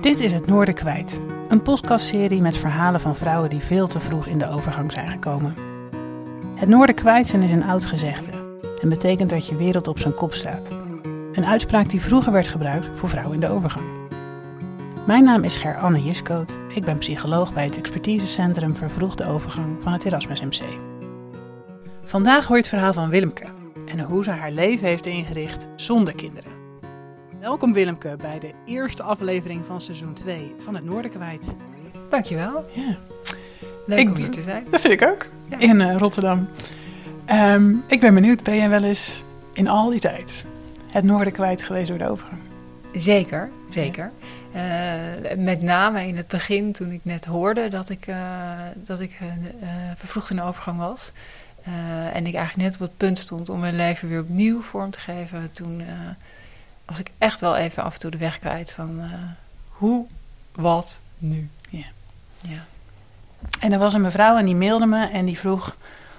Dit is Het Noorden Kwijt, een podcastserie met verhalen van vrouwen die veel te vroeg in de overgang zijn gekomen. Het Noorden Kwijt zijn is een oud gezegde en betekent dat je wereld op zijn kop staat. Een uitspraak die vroeger werd gebruikt voor vrouwen in de overgang. Mijn naam is Ger-Anne Jiskoot. Ik ben psycholoog bij het expertisecentrum Vervroegde Overgang van het Erasmus MC. Vandaag hoor je het verhaal van Willemke en hoe ze haar leven heeft ingericht zonder kinderen. Welkom Willemke bij de eerste aflevering van seizoen 2 van Het Noorden Kwijt. Dankjewel. Ja. Leuk Ik- om hier te zijn. Dat vind ik ook. Ja. In eh, Rotterdam. Ehm, ik ben benieuwd, ben jij wel eens in al die tijd het noorden kwijt geweest door de overgang? Zeker, zeker. Eh, met name in het begin, toen ik net hoorde dat ik, eh, dat ik vervroegd in de overgang was. eh, en ik eigenlijk net op het punt stond om mijn leven weer opnieuw vorm te geven. Toen eh, was ik echt wel even af en toe de weg kwijt van eh, hoe, wat, nu. Ja. Ja. En er was een mevrouw en die mailde me en die vroeg...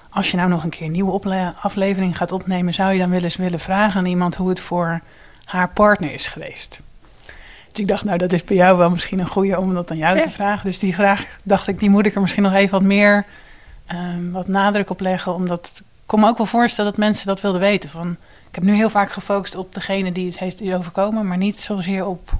als je nou nog een keer een nieuwe aflevering gaat opnemen... zou je dan wel eens willen vragen aan iemand hoe het voor haar partner is geweest? Dus ik dacht, nou dat is bij jou wel misschien een goede om dat aan jou te vragen. Dus die vraag dacht ik, die moet ik er misschien nog even wat meer... ehm, wat nadruk op leggen, omdat... Ik kon me ook wel voorstellen dat mensen dat wilden weten. Van, ik heb nu heel vaak gefocust op degene die het heeft overkomen... maar niet zozeer op...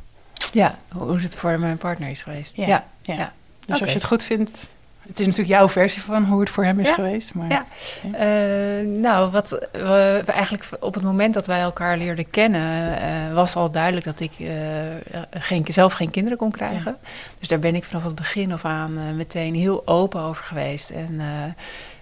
ja, hoe het voor mijn partner is geweest. Ja. ja. Ja. Ja. Dus als je het goed vindt... Het is natuurlijk jouw versie van hoe het voor hem is Ja. geweest. Maar Ja. Eh, nou, wat we we eigenlijk op het moment dat wij elkaar leerden kennen, eh, was al duidelijk dat ik eh, geen, zelf geen kinderen kon krijgen. Dus daar ben ik vanaf het begin af aan meteen heel open over geweest. En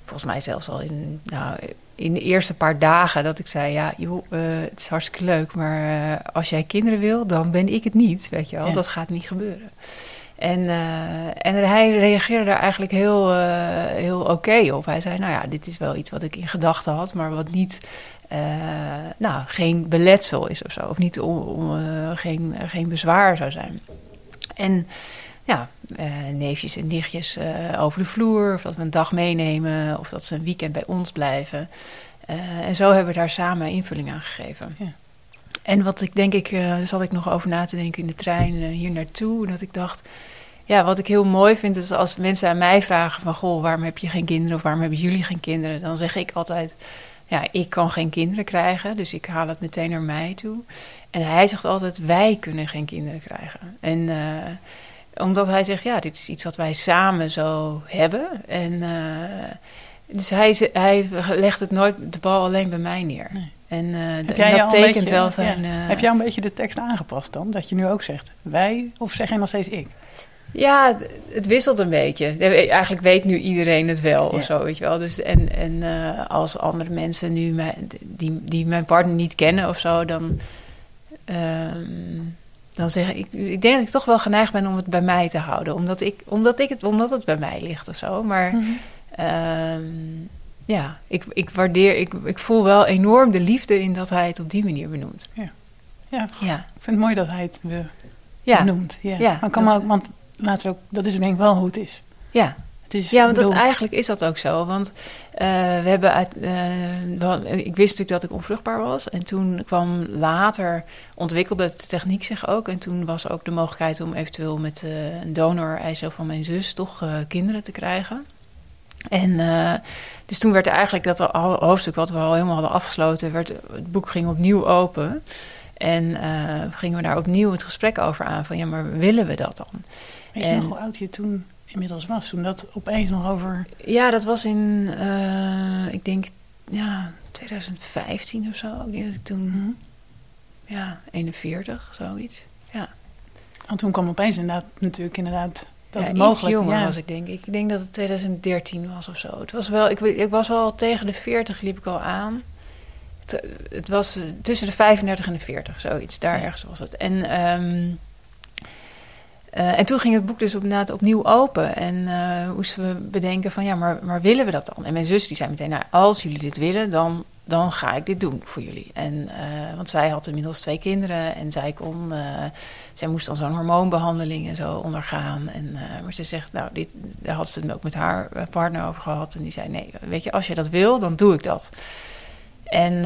volgens mij zelfs al in, nou, in de eerste paar dagen dat ik zei: Ja, joh, eh, het is hartstikke leuk, maar eh, als jij kinderen wil, dan ben ik het niet. Weet je wel, Ja. dat gaat niet gebeuren. En, eh, en hij reageerde daar eigenlijk heel, heel oké op. Hij zei, nou ja, dit is wel iets wat ik in gedachten had, maar wat niet, nou, geen beletsel is of zo. Of niet on- eh, geen, geen bezwaar zou zijn. En ja, eh, neefjes en nichtjes eh, over de vloer, of dat we een dag meenemen, of dat ze een weekend bij ons blijven. Eh, en zo hebben we daar samen invulling aan gegeven. Ja. En wat ik denk ik, eh zat ik nog over na te denken in de trein hier naartoe. Dat ik dacht, ja, wat ik heel mooi vind is als mensen aan mij vragen van... Goh, waarom heb je geen kinderen of waarom hebben jullie geen kinderen? Dan zeg ik altijd, ja, ik kan geen kinderen krijgen. Dus ik haal het meteen naar mij toe. En hij zegt altijd, wij kunnen geen kinderen krijgen. En omdat hij zegt, ja, dit is iets wat wij samen zo hebben. En eh, dus hij, hij legt het nooit de bal alleen bij mij neer. Nee. En eh, dat tekent beetje- wel zijn... ja. eh, Heb jij een beetje de tekst aangepast dan? Dat je nu ook zegt wij of zeg je nog steeds ik? Ja, het- wisselt een beetje. Eigenlijk weet nu iedereen het wel Ja. of zo, weet je wel. Dus, en en als andere mensen nu mijn, die, die mijn partner niet kennen of zo, dan, ehm, dan zeg ik... Ik denk dat ik toch wel geneigd ben om het bij mij te houden. Omdat, ik, omdat, ik het, omdat het bij mij ligt of zo. Maar ehm, ja, ik, ik waardeer... Ik, ik voel wel enorm de liefde in dat hij het op die manier benoemt. Ja, Ja, ik vind het mooi dat hij het we ja. Ja. Ja, maar kan dat- ook, want later ook, dat is denk ik wel hoe het is. ja. Is Ja, want dat, eigenlijk is dat ook zo. Want eh, we hebben uit, eh, ik wist natuurlijk dat ik onvruchtbaar was. En toen kwam later, ontwikkelde de techniek zich ook. En toen was ook de mogelijkheid om eventueel met eh, een donor, eicel van mijn zus, toch kinderen te krijgen. En dus toen werd eigenlijk dat al- hoofdstuk wat we al helemaal hadden afgesloten, werd, het boek ging opnieuw open. En gingen we daar opnieuw het gesprek over aan van ja, maar willen we dat dan? weet je en- nog hoe oud je toen inmiddels was? Toen dat opeens nog over... Ja, dat was in, eh, ik denk, ja, 2015 of zo. Ik denk dat ik toen, Hm? ja, 41, zoiets. Ja, Want toen kwam opeens inderdaad natuurlijk inderdaad dat ja het iets mogelijk jonger ja. was ik denk ik. Ik denk dat het 2013 was of zo. Het was wel, ik, weet- ik was wel tegen de 40 liep ik al aan. Het, het was tussen de 35 en de 40, zoiets. Daar Ja. ergens was het. En, ehm, eh, en toen ging het boek dus op, opnieuw open. En eh, moesten we bedenken van, ja, maar, maar willen we dat dan? En mijn zus die zei meteen, nou, als jullie dit willen, dan, dan ga ik dit doen voor jullie. En, eh, want zij had inmiddels twee kinderen en zij kon... zij moest dan zo'n hormoonbehandeling en zo ondergaan. En, maar ze zegt, nou, dit, daar had ze het ook met haar partner over gehad. En die zei, nee, weet je, als je dat wil, dan doe ik dat. En,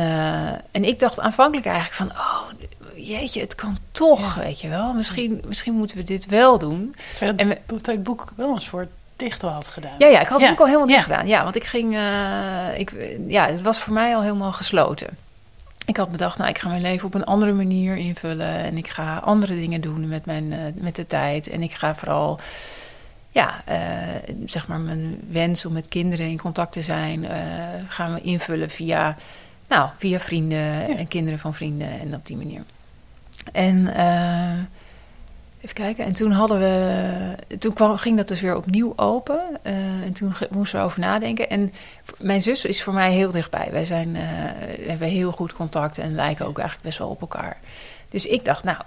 en ik dacht aanvankelijk eigenlijk van, oh, jeetje, het kan toch, weet je wel. Misschien, misschien moeten we dit wel doen. Terwijl en we, het boek wel een soort dicht had gedaan. Ja, ja ik had het boek al helemaal dicht gedaan. Ja, want ik ging, uh, ik, ja, het was voor mij al helemaal gesloten. Ik had bedacht, nou, ik ga mijn leven op een andere manier invullen. En ik ga andere dingen doen met, mijn, uh, met de tijd. En ik ga vooral ja, uh, zeg maar mijn wens om met kinderen in contact te zijn, uh, gaan we invullen via, nou, via vrienden ja. en kinderen van vrienden en op die manier. En uh, even kijken, en toen hadden we, toen kwam, ging dat dus weer opnieuw open en toen moesten we over nadenken. En mijn zus is voor mij heel dichtbij. Wij zijn, we hebben heel goed contact en lijken ook eigenlijk best wel op elkaar. Dus ik dacht, nou,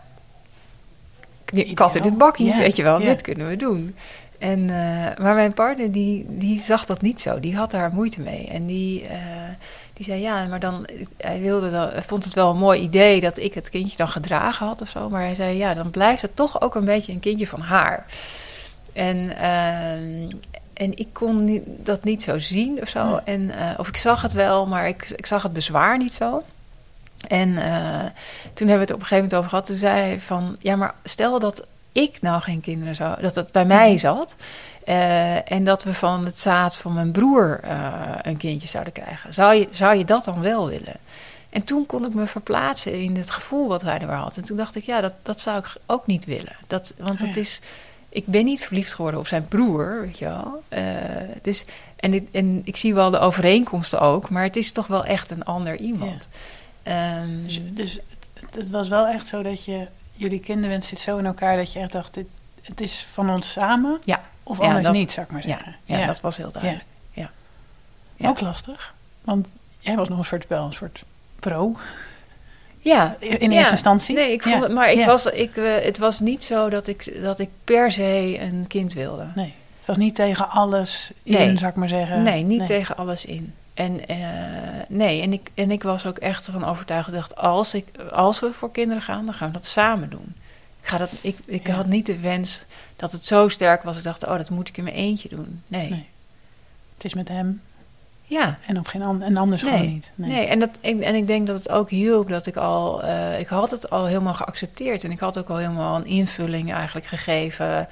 kat in het bakje, weet je wel, dit kunnen we doen. En, uh, maar mijn partner die, die zag dat niet zo. Die had daar moeite mee. En die, uh, die zei ja, maar dan. Hij wilde dan, vond het wel een mooi idee dat ik het kindje dan gedragen had of zo. Maar hij zei ja, dan blijft het toch ook een beetje een kindje van haar. En, uh, en ik kon niet, dat niet zo zien of zo. En, of ik zag het wel, maar ik, ik zag het bezwaar niet zo. En toen hebben we het op een gegeven moment over gehad. Toen zei hij van ja, maar stel dat ik nou geen kinderen zou, dat het bij mij zat. Uh, en dat we van het zaad van mijn broer uh, een kindje zouden krijgen. Zou je, zou je dat dan wel willen? En toen kon ik me verplaatsen in het gevoel wat hij er had. En toen dacht ik, ja, dat, dat zou ik ook niet willen. Dat, want het is, ik ben niet verliefd geworden op zijn broer, weet je wel. Uh, dus, en, dit, en ik zie wel de overeenkomsten ook, maar het is toch wel echt een ander iemand. Ja. Um, dus, dus het, het was wel echt zo dat je jullie kinderwens zit zo in elkaar dat je echt dacht, dit, het is van ons samen. Ja. Of anders niet, zou ik maar zeggen. Ja, dat was heel duidelijk. Ja. Ook lastig. Want jij was nog een soort, wel een soort pro. Ja. In eerste instantie. Nee, ik vond het, maar ik was, ik, uh, het was niet zo dat ik, dat ik per se een kind wilde. Nee. Het was niet tegen alles in, nee. zou ik maar zeggen. Nee, niet nee. tegen alles in. En uh, nee, en ik, en ik was ook echt van overtuigd. dacht, als, ik, als we voor kinderen gaan, dan gaan we dat samen doen. Ik, ga dat, ik, ik ja. had niet de wens dat het zo sterk was. Ik dacht, oh, dat moet ik in mijn eentje doen. Nee. nee. Het is met hem. Ja. En op geen ander, en anders nee. gewoon niet. Nee, nee en, dat, en, en ik denk dat het ook hielp dat ik al... Uh, ik had het al helemaal geaccepteerd. En ik had ook al helemaal een invulling eigenlijk gegeven...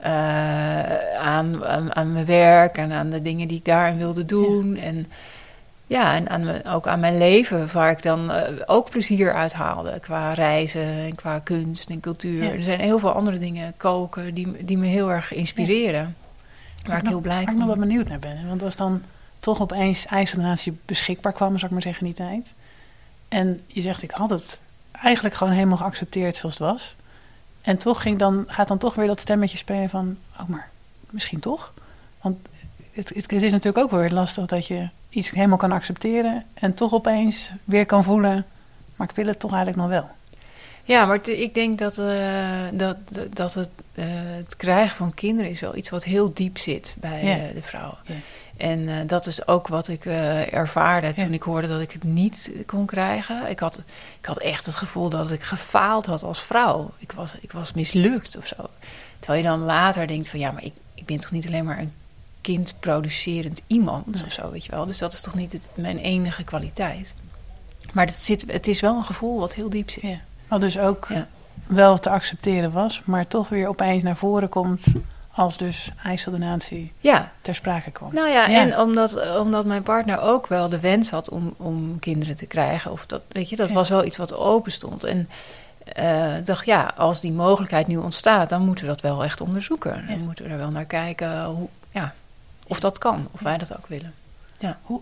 Uh, aan, aan, aan, mijn werk en aan de dingen die ik daarin wilde doen. Ja. En ja, en aan me, ook aan mijn leven, waar ik dan uh, ook plezier uit haalde. Qua reizen en qua kunst en cultuur. Ja. Er zijn heel veel andere dingen, koken, die, die me heel erg inspireren. Ja. Waar ik, ik heel blij van ben. Waar ik nog wel benieuwd naar ben. Want als dan toch opeens ijsdonatie beschikbaar kwam, zou ik maar zeggen, in die tijd. En je zegt, ik had het eigenlijk gewoon helemaal geaccepteerd zoals het was. En toch ging dan, gaat dan toch weer dat stemmetje spelen van... oh, maar misschien toch? Want het, het, het is natuurlijk ook wel weer lastig dat je iets helemaal kan accepteren... en toch opeens weer kan voelen... maar ik wil het toch eigenlijk nog wel. Ja, maar ik denk dat, uh, dat, dat het, uh, het krijgen van kinderen... is wel iets wat heel diep zit bij ja. uh, de vrouw. Ja. En dat is ook wat ik ervaarde toen ja. ik hoorde dat ik het niet kon krijgen. Ik had, ik had echt het gevoel dat ik gefaald had als vrouw. Ik was, ik was mislukt of zo. Terwijl je dan later denkt van ja, maar ik, ik ben toch niet alleen maar een kindproducerend iemand nee. of zo, weet je wel. Dus dat is toch niet het, mijn enige kwaliteit. Maar het, zit, het is wel een gevoel wat heel diep zit. Ja. Wat dus ook ja. wel te accepteren was, maar toch weer opeens naar voren komt als dus ijsseldonatie ja. ter sprake kwam. Nou ja, ja, en omdat, omdat mijn partner ook wel de wens had om, om kinderen te krijgen. Of dat, weet je, dat ja. was wel iets wat open stond. En uh, dacht, ja, als die mogelijkheid nu ontstaat, dan moeten we dat wel echt onderzoeken. Dan moeten we er wel naar kijken hoe, ja, of dat kan, of wij dat ook willen. Ja. Hoe,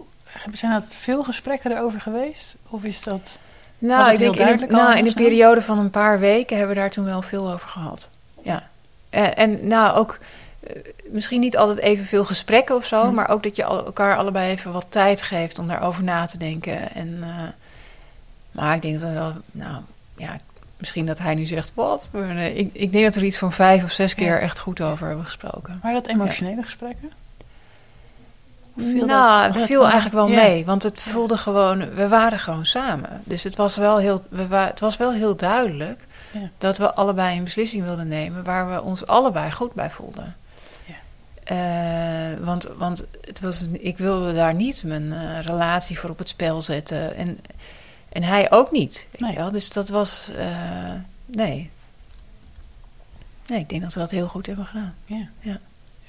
zijn dat veel gesprekken erover geweest? Of is dat... Nou, ik denk in, de, nou, in een periode van een paar weken hebben we daar toen wel veel over gehad. Ja. En, en nou, ook uh, misschien niet altijd evenveel gesprekken of zo, hm. maar ook dat je elkaar allebei even wat tijd geeft om daarover na te denken. En, uh, maar ik denk dat we wel, nou ja, misschien dat hij nu zegt wat. Maar, uh, ik, ik, denk dat we er iets van vijf of zes keer ja. echt goed over hebben gesproken. Maar dat emotionele ja. gesprekken? Viel nou, dat, het viel eigenlijk wel mee. Want het voelde gewoon, we waren gewoon samen. Dus het was wel heel, we wa het was wel heel duidelijk ja. dat we allebei een beslissing wilden nemen waar we ons allebei goed bij voelden. Ja. Uh, want want het was, ik wilde daar niet mijn uh, relatie voor op het spel zetten. En, En hij ook niet. Nee. wel? Dus dat was. eh, nee. Nee, ik denk dat we dat heel goed hebben gedaan. Ja.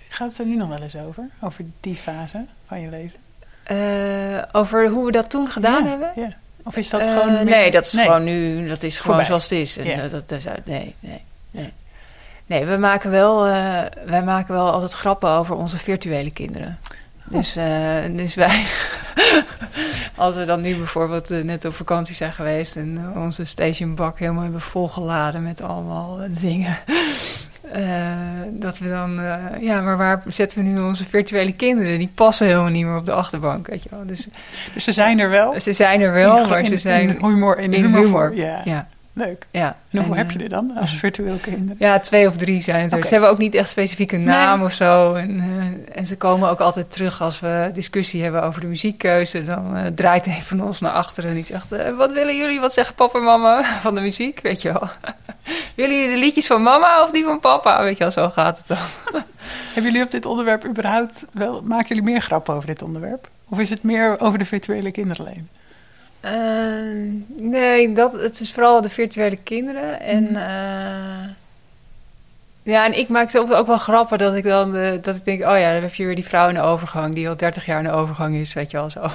Gaat het er nu nog wel eens over? Over die fase van je leven? Eh, over hoe we dat toen gedaan Ja, hebben? Ja. Of is dat Eh, gewoon... meer- Nee, dat is gewoon nu. Dat is gewoon Voorbij. zoals het is. En, Ja. eh, dat, is uit- nee, nee, nee. Nee, we maken wel, eh, wij maken wel altijd grappen over onze virtuele kinderen. Dus, eh, dus wij, als we dan nu bijvoorbeeld net op vakantie zijn geweest en onze stationbak helemaal hebben volgeladen met allemaal dingen. Eh, dat we dan, eh, ja, maar waar zetten we nu onze virtuele kinderen? Die passen helemaal niet meer op de achterbank, weet je wel. Dus Dus ze zijn er wel. ze zijn er wel, In- maar in- ze zijn... In humor. In, in humor. humor. Ja. ja, Leuk. ja. En hoeveel En, heb je eh, er dan als virtueel kinderen? Ja, twee of drie zijn het er. Ze hebben ook niet echt specifieke naam Nee. of zo. En, eh, en ze komen ook altijd terug als we discussie hebben over de muziekkeuze. Dan eh, draait een van ons naar achteren en die zegt... eh, wat willen jullie? Wat zeggen papa en mama van de muziek? Weet je wel. willen jullie de liedjes van mama of die van papa? Weet je wel, zo gaat het dan. Hebben jullie op dit onderwerp überhaupt wel... Maken jullie meer grappen over dit onderwerp? Of is het meer over de virtuele kinderen Eh, nee, dat, het is vooral de virtuele kinderen. En, Mhm. eh, ja, en ik maak zelf ook wel grappen dat ik dan eh, dat ik denk: oh ja, dan heb je weer die vrouw in de overgang die al 30 jaar in de overgang is, weet je wel zo.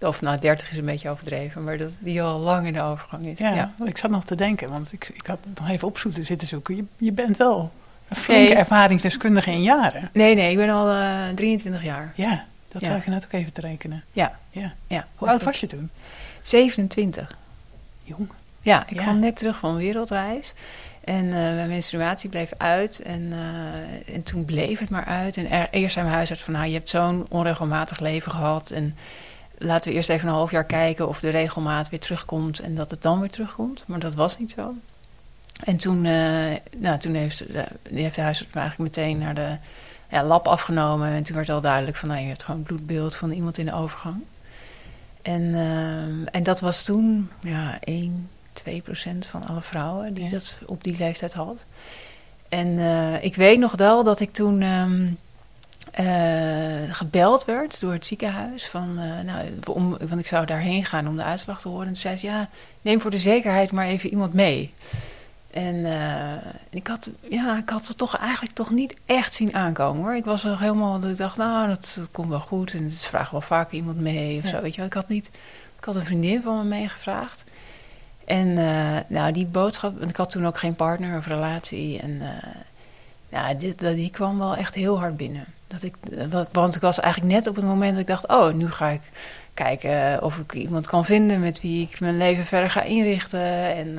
Of nou, 30 is een beetje overdreven, maar dat die al lang in de overgang is. Ja, Ja. ik zat nog te denken, want ik, ik had het nog even op zoeken zitten zoeken. Je, je bent wel een flinke Nee. ervaringsdeskundige in jaren. Nee, nee, ik ben al eh 23 jaar. Ja, dat Ja. zou ik net ook even te rekenen. Ja. ja. Ja. Hoe oud was je toen? 27. Jong. Ja, ik Ja. kwam net terug van een wereldreis. En eh, mijn menstruatie bleef uit. En, eh, en toen bleef het maar uit. En er- eerst zei mijn huisarts van... nou, je hebt zo'n onregelmatig leven gehad. En laten we eerst even een half jaar kijken... of de regelmaat weer terugkomt en dat het dan weer terugkomt. Maar dat was niet zo. En toen, eh, nou, toen heeft, de, heeft de huisarts me eigenlijk meteen naar de ja, lab afgenomen. En toen werd al duidelijk van... nou, je hebt gewoon een bloedbeeld van iemand in de overgang. En, ehm, en dat was toen ja, 1, 2 procent van alle vrouwen die Ja. dat op die leeftijd had. En eh, ik weet nog wel dat ik toen ehm, eh, gebeld werd door het ziekenhuis. Van, eh, nou, om, want ik zou daarheen gaan om de uitslag te horen. En toen zei ze, ja, neem voor de zekerheid maar even iemand mee. En eh, ik, had, ja, ik had het toch eigenlijk toch niet echt zien aankomen hoor. Ik was nog helemaal, dat ik dacht, nou, dat, dat komt wel goed. En het vraagt wel vaker iemand mee of Ja. zo, weet je wel. Ik had niet, ik had een vriendin van me meegevraagd. En eh, nou, die boodschap, want ik had toen ook geen partner of relatie. En eh, ja, dit, dat- die kwam wel echt heel hard binnen. Dat ik, want ik was eigenlijk net op het moment dat ik dacht, oh, nu ga ik kijken of ik iemand kan vinden met wie ik mijn leven verder ga inrichten. En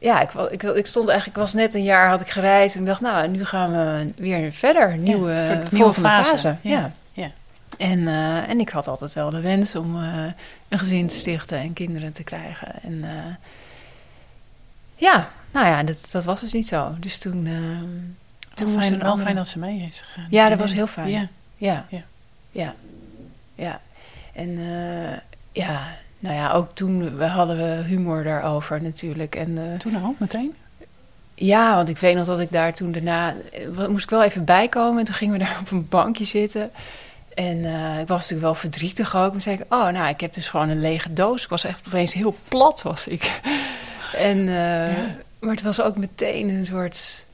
ja, ik, ik, ik stond eigenlijk, ik was net een jaar, had ik gereisd en ik dacht, nou, nu gaan we weer verder, nieuwe, Ja, nieuwe volgende fase. fase. Ja. Ja, ja. En, eh, en ik had altijd wel de wens om eh, een gezin te stichten en kinderen te krijgen. En eh, ja, nou ja, dat, dat was dus niet zo. Dus toen, toen fijn, een wel andere- fijn dat ze mee is gegaan. Ja, dat was heel fijn. Ja. Ja. Ja. Ja. Ja. En eh, ja, nou ja, ook toen we hadden we humor daarover natuurlijk. En eh, Toen al, meteen? ja, want ik weet nog dat ik daar toen daarna... eh, moest ik wel even bijkomen. En toen gingen we daar op een bankje zitten. En eh, ik was natuurlijk wel verdrietig ook. En zei ik, oh, nou, ik heb dus gewoon een lege doos. Ik was echt opeens heel plat, was ik. en, Ja. Maar het was ook meteen een soort...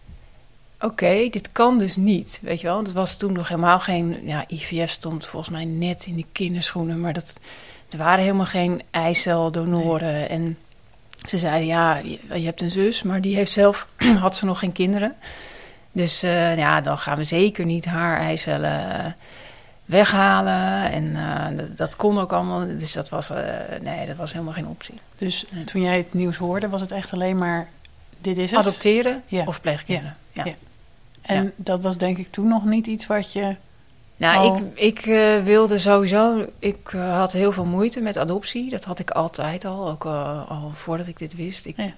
Oké, dit kan dus niet, weet je wel. Want het was toen nog helemaal geen... Ja, IVF stond volgens mij net in de kinderschoenen. Maar dat, er waren helemaal geen eiceldonoren. En ze zeiden, ja, je, je hebt een zus, maar die heeft zelf, had ze nog geen kinderen. Dus eh, ja, dan gaan we zeker niet haar eicellen eh, weghalen. En eh, dat, dat kon ook allemaal. Dus dat was, nee, dat was helemaal geen optie. Dus Nee. toen jij het nieuws hoorde, was het echt alleen maar... Dit is het? Adopteren Ja. of pleegkinderen. Ja. Ja. En dat was denk ik toen nog niet iets wat je... Nou, Al- ik, ik eh, wilde sowieso. Ik eh, had heel veel moeite met adoptie. Dat had ik altijd al, ook eh, al voordat ik dit wist. Ik, Ja.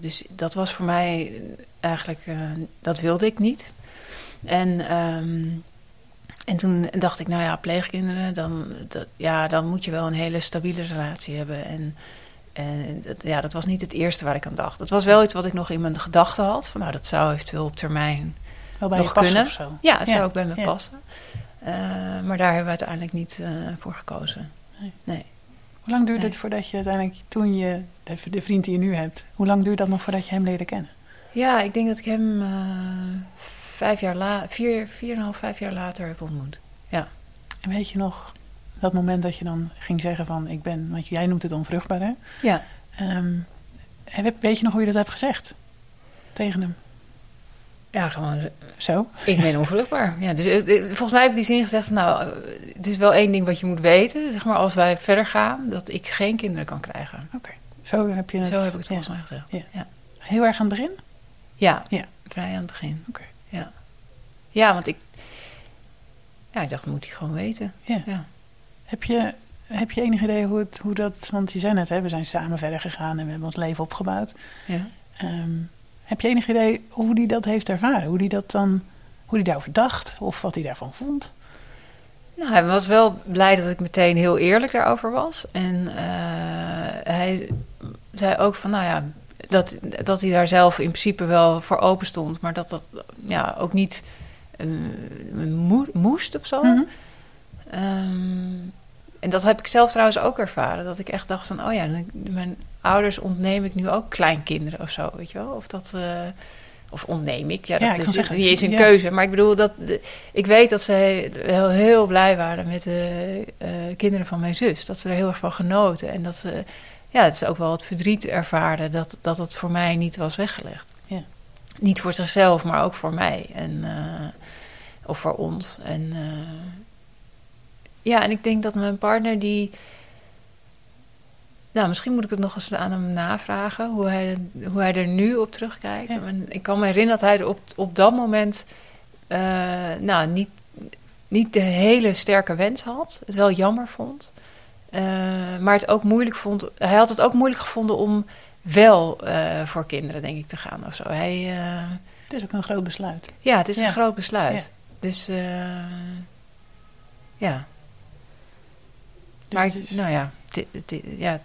dus dat was voor mij eigenlijk. dat wilde ik niet. En, ehm, en toen dacht ik, nou ja, pleegkinderen, dan, dat, ja, dan moet je wel een hele stabiele relatie hebben. En, en dat, ja, dat was niet het eerste waar ik aan dacht. Het was wel iets wat ik nog in mijn gedachten had. Van, nou, dat zou eventueel op termijn Wel bij Nog kunnen? of zo? ja, het Ja, zou ook bij me ja. passen. Eh, maar daar hebben we uiteindelijk niet eh, voor gekozen. Nee. Nee. Hoe lang duurde Nee. het voordat je uiteindelijk, toen je, de, vriend die je nu hebt, hoe lang duurde dat nog voordat je hem leerde kennen? Ja, ik denk dat ik hem eh, vijf jaar la vier, vier en half, vijf jaar later heb ontmoet. En weet je nog dat moment dat je dan ging zeggen van ik ben, want jij noemt het onvruchtbaar hè? Ja. Weet- weet je nog hoe je dat hebt gezegd? Tegen hem? Ja, gewoon, Zo? ik ben onvruchtbaar. Ja, dus, eh, eh, volgens mij heb ik die zin gezegd van, nou, eh, het is wel één ding wat je moet weten. Zeg maar, als wij verder gaan, dat ik geen kinderen kan krijgen. Oké. Zo heb je het. Zo heb ik het ja. volgens mij gezegd. Heel erg aan het begin? Ja, Ja. vrij aan het begin. Oké. Ja. ja, want ik, ja, ik dacht, moet hij gewoon weten. Ja. Ja. Heb je, heb je enig idee hoe, het, hoe dat, want je zei net, hè, we zijn samen verder gegaan en we hebben ons leven opgebouwd. Ja. Ehm, heb je enig idee hoe die dat heeft ervaren? Hoe die dat dan, hoe die daarover dacht of wat hij daarvan vond? Nou, hij was wel blij dat ik meteen heel eerlijk daarover was. En eh, hij zei ook van, nou ja, dat, dat hij daar zelf in principe wel voor open stond. Maar dat dat ja, ook niet eh, moe- moest of zo. Mhm. Ehm, en dat heb ik zelf trouwens ook ervaren. Dat ik echt dacht van, oh ja, mijn ouders ontneem ik nu ook kleinkinderen of zo, weet je wel? Of dat... eh, of ontneem ik? Ja, dat is niet eens een ja. keuze. Maar ik bedoel, dat, ik weet dat ze heel, heel blij waren met de eh, kinderen van mijn zus. Dat ze er heel erg van genoten. En dat ze, ja, het is ook wel het verdriet ervaren dat, dat het voor mij niet was weggelegd. Ja. Niet voor zichzelf, maar ook voor mij. En, eh, of voor ons. En ja, en ik denk dat mijn partner die. Nou, misschien moet ik het nog eens aan hem navragen, hoe hij, hoe hij er nu op terugkijkt. Ja. En ik kan me herinneren dat hij er op, op dat moment eh, nou, niet, niet de hele sterke wens had. Het wel jammer vond. Eh, maar het ook moeilijk vond. Hij had het ook moeilijk gevonden om wel eh, voor kinderen, denk ik, te gaan of zo. Hij, Het is ook een groot besluit. ja, het is Ja. een groot besluit. Ja. Dus ja. Dus maar nou ja, ja,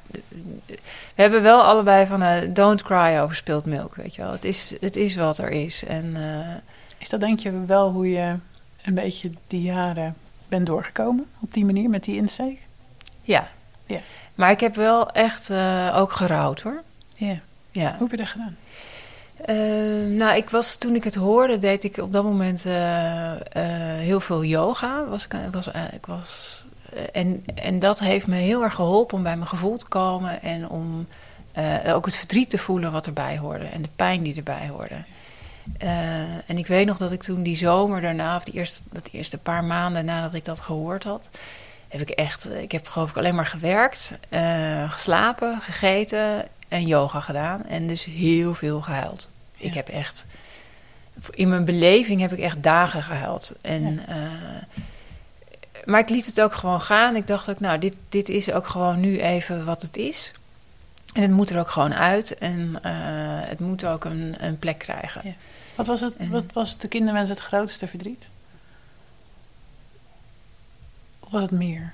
we hebben wel allebei van eh, don't cry over spilt milk, weet je wel. Het is, het is wat er is. En eh, Is dat denk je wel hoe je een beetje die jaren bent doorgekomen? Op die manier, met die insteek? ja. Ja. Maar ik heb wel echt eh, ook gerouwd hoor. Ja. Ja. Hoe heb je dat gedaan? Nou, ik was, toen ik het hoorde, deed ik op dat moment heel veel yoga. Was ik, was, ik was, en, en dat heeft me heel erg geholpen om bij mijn gevoel te komen en om eh, ook het verdriet te voelen wat erbij hoorde en de pijn die erbij hoorde. Eh, en ik weet nog dat ik toen die zomer daarna, of die eerste, dat eerste paar maanden nadat ik dat gehoord had, heb ik echt, ik heb geloof ik alleen maar gewerkt, eh, geslapen, gegeten en yoga gedaan. En dus heel veel gehuild. Ja. Ik heb echt, in mijn beleving heb ik echt dagen gehuild. En, Ja. Maar ik liet het ook gewoon gaan. Ik dacht ook, nou, dit, dit is ook gewoon nu even wat het is. En het moet er ook gewoon uit. En eh, het moet ook een, een plek krijgen. Ja. Wat was, het, En- wat was de kinderwens het grootste verdriet? Of was het meer?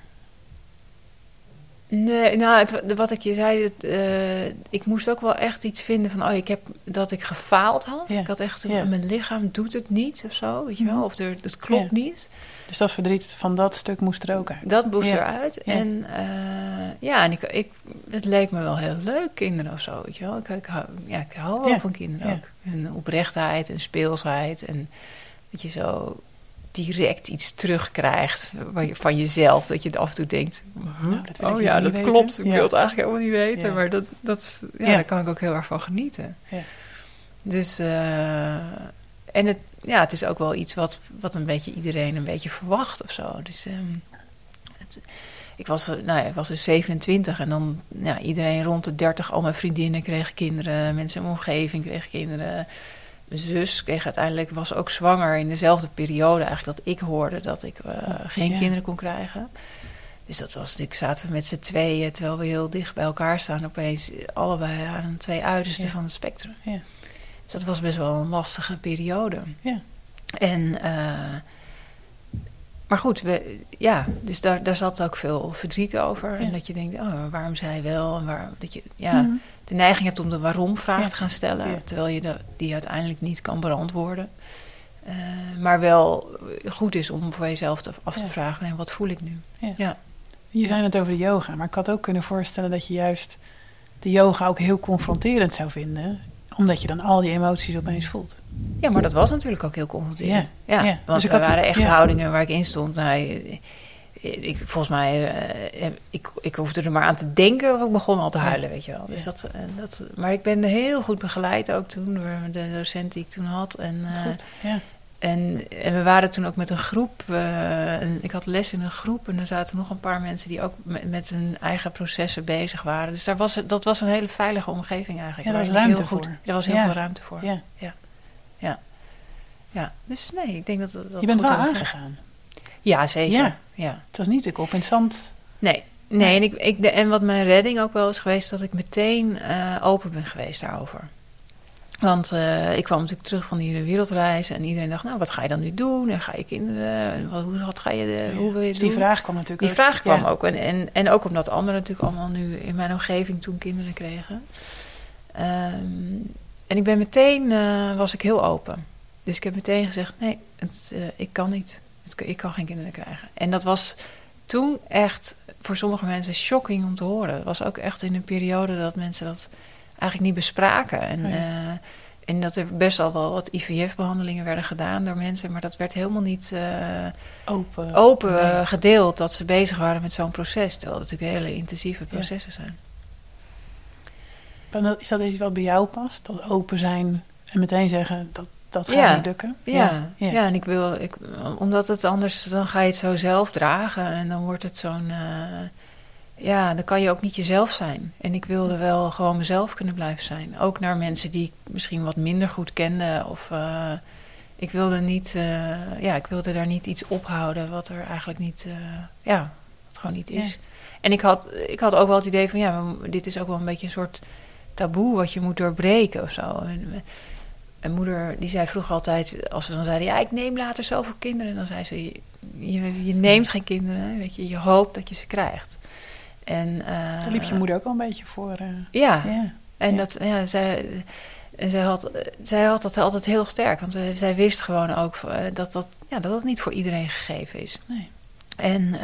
Nee, nou, het, wat ik je zei, het, eh, ik moest ook wel echt iets vinden van, oh, ik heb dat ik gefaald had. Ja. Ik had echt, Ja. mijn lichaam doet het niet of zo, weet je Mhm. wel, of er, het klopt niet. Dus dat verdriet van dat stuk moest er ook uit. Dat moest eruit. En eh, ja, en ik, ik, het leek me wel heel leuk, kinderen of zo, weet je wel. Ik, ik, hou, ja, ik hou wel van kinderen ook. En oprechtheid en speelsheid en dat je zo direct iets terugkrijgt van jezelf. Dat je het af en toe denkt, Nou, oh ja, dat weten. klopt. Ik Ja. wil het eigenlijk helemaal niet weten. Ja. Maar dat, dat, ja, daar kan ik ook heel erg van genieten. Ja. Dus, eh, en het, ja, het is ook wel iets wat, wat een beetje iedereen een beetje verwacht of zo. Dus ehm, het, ik, was, eh, nou ja, ik was dus 27 en dan ja, iedereen rond de 30, al mijn vriendinnen kregen kinderen, mensen in mijn omgeving kregen kinderen. Mijn zus kreeg uiteindelijk, was ook zwanger in dezelfde periode eigenlijk dat ik hoorde dat ik eh, geen Ja. kinderen kon krijgen. Dus dat was natuurlijk, zaten we met z'n tweeën, terwijl we heel dicht bij elkaar staan, opeens allebei aan twee uitersten Ja. van het spectrum. Ja. Dus dat was best wel een lastige periode. Ja. En, eh, maar goed, we, ja, dus daar, daar zat ook veel verdriet over. Ja. En dat je denkt, oh, waarom zij wel? En waar, dat je ja, Mhm. de neiging hebt om de waarom-vraag Ja. te gaan stellen. Ja. Terwijl je de, die uiteindelijk niet kan beantwoorden. Eh, maar wel goed is om voor jezelf te, af te Ja. vragen, wat voel ik nu? Je zei het over de yoga, maar ik had ook kunnen voorstellen dat je juist de yoga ook heel confronterend zou vinden, omdat je dan al die emoties opeens voelt. Ja, maar dat was natuurlijk ook heel confronterend. Ja, want Dus er waren echt ja. houdingen waar ik in stond. Nou, ik, volgens mij, eh, ik, ik hoefde er maar aan te denken of ik begon al te huilen, weet je wel. Dus Ja. dat, eh, dat, maar ik ben heel goed begeleid ook toen door de docent die ik toen had. En, eh, goed. Ja. en, en we waren toen ook met een groep. en ik had les in een groep en er zaten nog een paar mensen die ook met, met hun eigen processen bezig waren. Dus daar was, dat was een hele veilige omgeving eigenlijk. Ja, daar was ruimte heel goed, voor. Er was heel Ja. veel ruimte voor. Ja. Ja, dus nee, ik denk dat dat Je bent wel aangegaan. Ja, zeker. Ja. Ja. Het was niet de kop in het zand. Nee, nee en, ik, ik, de, en wat mijn redding ook wel is geweest, dat ik meteen eh, open ben geweest daarover. Want eh, ik kwam natuurlijk terug van die wereldreis en iedereen dacht, nou, wat ga je dan nu doen? En ga je kinderen, en wat, hoe, wat ga je, de, hoe wil je Dus die doen? vraag kwam natuurlijk Die ook. vraag kwam Ja. ook. En, en, en ook omdat anderen natuurlijk allemaal nu in mijn omgeving toen kinderen kregen. Ehm, en ik ben meteen, eh, was ik heel open. Dus ik heb meteen gezegd, nee, het, eh, ik kan niet. Het, ik kan geen kinderen krijgen. En dat was toen echt voor sommige mensen shocking om te horen. Het was ook echt in een periode dat mensen dat eigenlijk niet bespraken. En, Oh ja. eh, en dat er best al wel wat IVF-behandelingen werden gedaan door mensen. Maar dat werd helemaal niet... Open. open Nee. gedeeld dat ze bezig waren met zo'n proces. Terwijl het natuurlijk hele intensieve processen zijn. Is dat iets wat bij jou past? Dat open zijn en meteen zeggen dat dat gaat Ja. niet lukken? Ja, ja. ja. en ik wil, ik, omdat het anders, dan ga je het zo zelf dragen en dan wordt het zo'n, eh, ja, dan kan je ook niet jezelf zijn. En ik wilde wel gewoon mezelf kunnen blijven zijn. Ook naar mensen die ik misschien wat minder goed kende of eh, ik wilde niet, eh, ja, ik wilde daar niet iets ophouden wat er eigenlijk niet, eh, ja, wat gewoon niet is. Ja. En ik had, ik had ook wel het idee van, ja, dit is ook wel een beetje een soort taboe wat je moet doorbreken of zo. En, mijn moeder die zei vroeger altijd, als we dan zeiden, ja, ik neem later zoveel kinderen, dan zei ze, je, je, je neemt geen kinderen, weet je, je hoopt dat je ze krijgt. En, eh, Daar liep je moeder ook wel een beetje voor. eh, Ja, ja. en Ja. dat, ja, zij, en zij, had, zij had dat altijd heel sterk, want zij, wist gewoon ook eh, dat dat, ja, dat dat niet voor iedereen gegeven is. Nee. En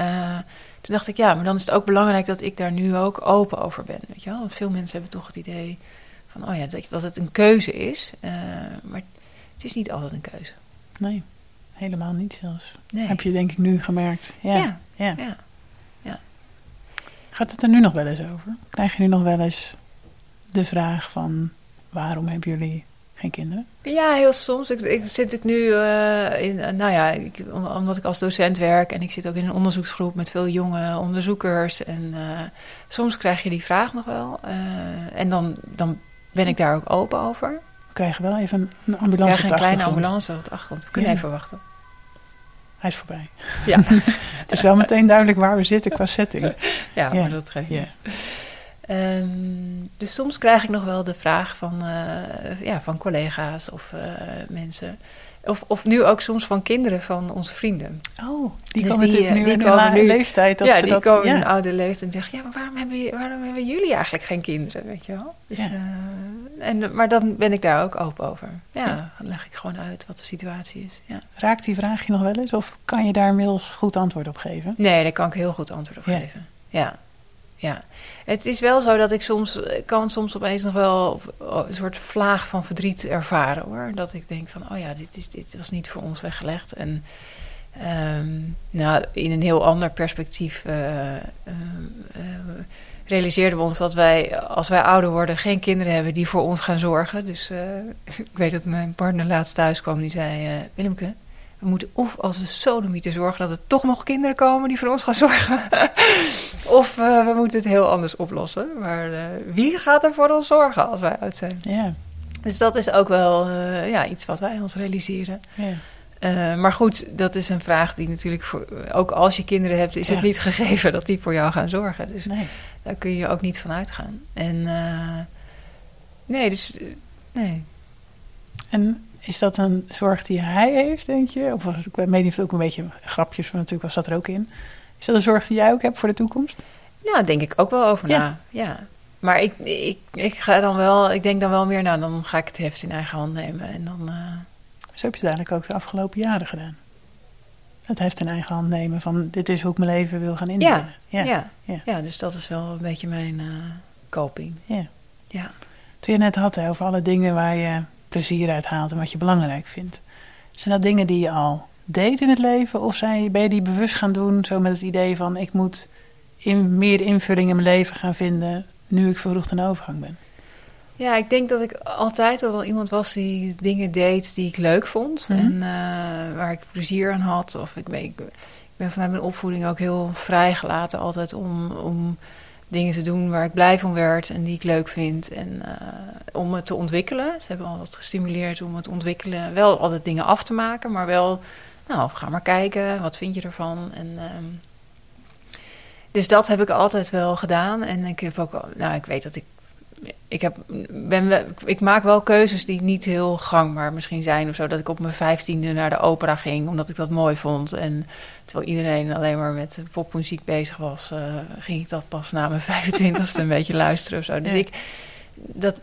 toen dacht ik, ja, maar dan is het ook belangrijk dat ik daar nu ook open over ben. Weet je wel? Want veel mensen hebben toch het idee van, oh ja, dat, dat het een keuze is. eh, maar het is niet altijd een keuze. nee, helemaal niet zelfs. Nee. Heb je denk ik nu gemerkt. Ja. Ja. ja. Ja. Gaat het er nu nog wel eens over? Krijg je nu nog wel eens de vraag van waarom hebben jullie geen kinderen? Ja, heel soms. Ik, ik zit natuurlijk nu eh, in, eh, nou ja, ik, om- omdat ik als docent werk en ik zit ook in een onderzoeksgroep met veel jonge onderzoekers. En eh, soms krijg je die vraag nog wel. en dan, dan ben ik daar ook open over. We krijgen wel even een ambulance op een kleine ambulance op de achtergrond. We kunnen Ja. even wachten. Hij is voorbij. Ja, Het is wel meteen duidelijk waar we zitten qua setting. ja, Ja. maar dat geeft niet. Ehm, dus soms krijg ik nog wel de vraag van, eh, ja, van collega's of eh, mensen. Of, of nu ook soms van kinderen van onze vrienden. Oh, die Dus komen die, natuurlijk eh, nu die in een nu- leeftijd dat ja, ze die dat... komen in een oude leeftijd en zeggen... ja, maar waarom hebben, waarom hebben jullie eigenlijk geen kinderen, weet je wel? Dus, Ja. en, maar dan ben ik daar ook open over. Ja, Ja. dan leg ik gewoon uit wat de situatie is. Ja. Raakt die vraag je nog wel eens? Of kan je daar inmiddels goed antwoord op geven? Nee, daar kan ik heel goed antwoord op geven. Ja. Ja. Het is wel zo dat ik soms... kan soms opeens nog wel een soort vlaag van verdriet ervaren, hoor. Dat ik denk van, oh ja, dit, is, dit was niet voor ons weggelegd. En ehm, nou, in een heel ander perspectief... eh, eh, realiseerden we ons dat wij, als wij ouder worden, geen kinderen hebben die voor ons gaan zorgen. Dus eh, ik weet dat mijn partner laatst thuis kwam, die zei: Willemke, we moeten of als een sodomieter zorgen dat er toch nog kinderen komen die voor ons gaan zorgen. of eh, we moeten het heel anders oplossen. Maar eh, wie gaat er voor ons zorgen als wij oud zijn? Ja, Dus dat is ook wel eh, ja, iets wat wij ons realiseren. ja. Maar goed, dat is een vraag die natuurlijk voor, ook als je kinderen hebt, is Ja. het niet gegeven dat die voor jou gaan zorgen. Dus Nee. daar kun je ook niet van uitgaan. En nee, dus nee. En is dat een zorg die hij heeft, denk je? Of was het, ik weet niet ook een beetje grapjes, maar natuurlijk was dat er ook in. Is dat een zorg die jij ook hebt voor de toekomst? Nou, daar denk ik ook wel over Ja. na. Ja. Maar ik, ik, ik ga dan wel, ik denk dan wel meer, nou, dan ga ik het heft in eigen hand nemen. En dan, eh, Zo heb je het eigenlijk ook de afgelopen jaren gedaan. Het heeft een eigen hand nemen van dit is hoe ik mijn leven wil gaan indelen. Ja, ja. ja. ja. dus dat is wel een beetje mijn uh, coping. Ja. ja. Toen je net had hè, over alle dingen waar je plezier uit haalt en wat je belangrijk vindt. Zijn dat dingen die je al deed in het leven? Of zijn, ben je die bewust gaan doen, zo met het idee van ik moet in, meer invulling in mijn leven gaan vinden nu ik vervroegd in overgang ben? Ja, ik denk dat ik altijd al wel iemand was die dingen deed die ik leuk vond. Mhm. En uh, waar ik plezier aan had. Of ik, ben, ik ben vanuit mijn opvoeding ook heel vrijgelaten altijd om, om dingen te doen waar ik blij van werd en die ik leuk vind. En uh, om het te ontwikkelen. Ze hebben altijd gestimuleerd om het ontwikkelen. Wel altijd dingen af te maken, maar wel, nou, ga maar kijken. Wat vind je ervan? En... Uh, dus dat heb ik altijd wel gedaan. En ik heb ook, nou, ik weet dat ik ik, heb, ben, ik maak wel keuzes die niet heel gangbaar misschien zijn of zo. Dat ik op mijn vijftiende naar de opera ging, omdat ik dat mooi vond. En terwijl iedereen alleen maar met popmuziek bezig was, uh, ging ik dat pas na mijn 25ste een beetje luisteren of zo. Dus ik, dat,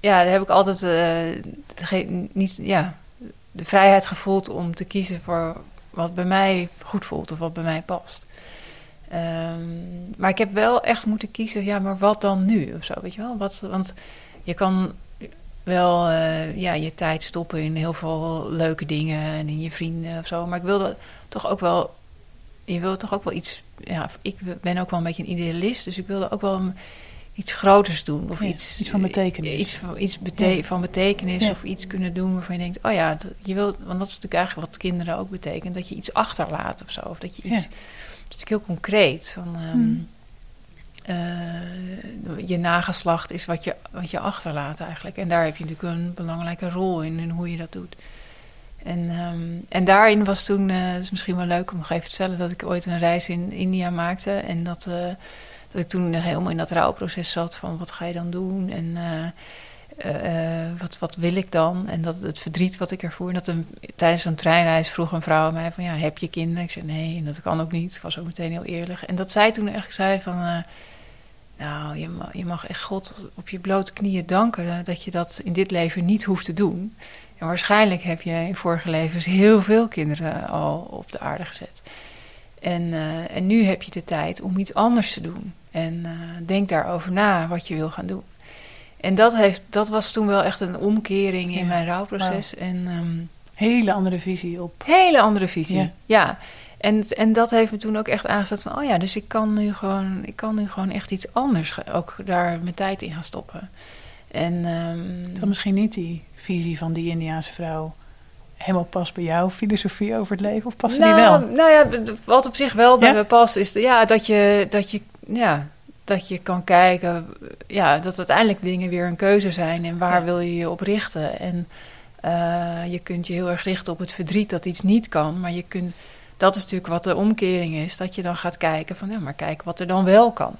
ja, daar heb ik altijd uh, niet, ja, de vrijheid gevoeld om te kiezen voor wat bij mij goed voelt of wat bij mij past. Um, maar ik heb wel echt moeten kiezen, ja, maar wat dan nu? Of zo, weet je wel? Wat, want je kan wel uh, ja, je tijd stoppen in heel veel leuke dingen en in je vrienden of zo. Maar ik wilde toch ook wel, je wil toch ook wel iets, ja, ik ben ook wel een beetje een idealist, dus ik wilde ook wel iets groters doen. Of iets, iets van betekenis. Iets, van, iets bete van betekenis of iets kunnen doen waarvan je denkt, oh ja, je wilt, want dat is natuurlijk eigenlijk wat kinderen ook betekent, dat je iets achterlaat of zo. Of dat je iets natuurlijk heel concreet. Van, um, hmm. uh, je nageslacht is wat je, wat je achterlaat eigenlijk. En daar heb je natuurlijk een belangrijke rol in, in hoe je dat doet. En, um, en daarin was toen, uh, het is misschien wel leuk om nog even te vertellen, dat ik ooit een reis in India maakte. En dat, uh, dat ik toen helemaal in dat rouwproces zat van wat ga je dan doen? En uh, wat, wat wil ik dan? En dat het verdriet wat ik ervoor. Dat een, tijdens zo'n treinreis vroeg een vrouw mij van ja, heb je kinderen? Ik zei nee, dat kan ook niet. Ik was ook meteen heel eerlijk. En dat zij toen echt zei van. Uh, nou, je mag, je mag echt God op je blote knieën danken dat je dat in dit leven niet hoeft te doen. En waarschijnlijk heb je in vorige levens heel veel kinderen al op de aarde gezet. En, en nu heb je de tijd om iets anders te doen. En denk daarover na wat je wil gaan doen. En dat, heeft, dat was toen wel echt een omkering in mijn rouwproces. En, um, hele andere visie op. Hele andere visie, ja. En, en dat heeft me toen ook echt aangezet van... oh ja, dus ik kan nu gewoon, ik kan nu gewoon echt iets anders... ook daar mijn tijd in gaan stoppen. En, um, misschien niet die visie van die Indiaanse vrouw helemaal past bij jouw filosofie over het leven? Of past nou, die wel? Nou ja, wat op zich wel bij me past, is de, ja, dat je, dat je ja, dat je kan kijken, ja, dat uiteindelijk dingen weer een keuze zijn en waar wil je je op richten. En uh, je kunt je heel erg richten op het verdriet dat iets niet kan, maar je kunt, dat is natuurlijk wat de omkering is, dat je dan gaat kijken van, ja, maar kijk wat er dan wel kan.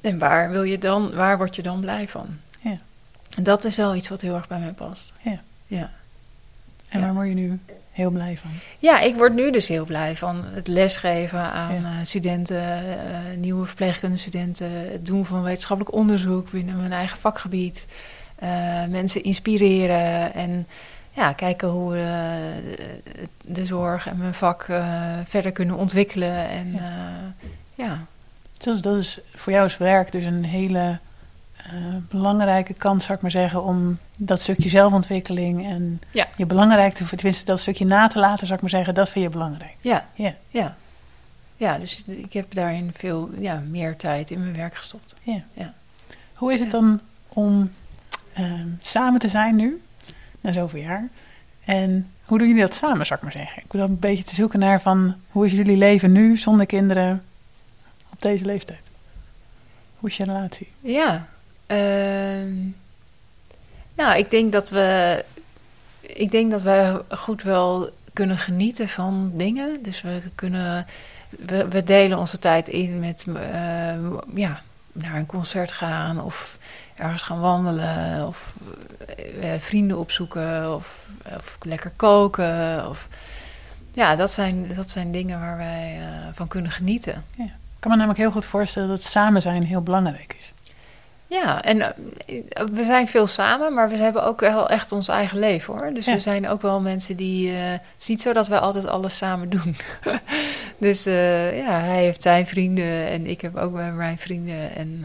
En waar wil je dan, waar word je dan blij van? Ja. En dat is wel iets wat heel erg bij mij past. Ja. ja. En waar word je nu heel blij van? Ja, ik word nu dus heel blij van het lesgeven aan eh, studenten, uh, nieuwe verpleegkundestudenten, het doen van wetenschappelijk onderzoek binnen mijn eigen vakgebied, uh, mensen inspireren en ja, kijken hoe we de zorg en mijn vak verder kunnen ontwikkelen. En ja. ja. Dus dat is voor jou als werk dus een hele belangrijke kans, zou ik maar zeggen, om dat stukje zelfontwikkeling en ja. je belangrijkste, tenminste dat stukje na te laten, zou ik maar zeggen, dat vind je belangrijk. Ja, ja. ja. ja dus ik heb daarin veel ja, meer tijd in mijn werk gestopt. Ja. ja. Hoe is het dan om ehm, samen te zijn nu, na zoveel jaar? En hoe doen jullie dat samen, zou ik maar zeggen? Ik wil een beetje te zoeken naar van, hoe is jullie leven nu zonder kinderen op deze leeftijd? Hoe is je relatie? Ja, nou, ik denk dat we. Ik denk dat we goed wel kunnen genieten van dingen. Dus we kunnen. We, delen onze tijd in met uh, ja, naar een concert gaan of ergens gaan wandelen of uh, vrienden opzoeken of, of, lekker koken. Of, ja, dat zijn, dat zijn dingen waar wij uh, van kunnen genieten. Ja. Ik kan me namelijk heel goed voorstellen dat samen zijn heel belangrijk is. Ja, en eh, we zijn veel samen, maar we hebben ook wel echt ons eigen leven hoor. Dus Ja. we zijn ook wel mensen die. eh, het is niet zo dat wij altijd alles samen doen. dus eh, ja, hij heeft zijn vrienden en ik heb ook mijn vrienden. En,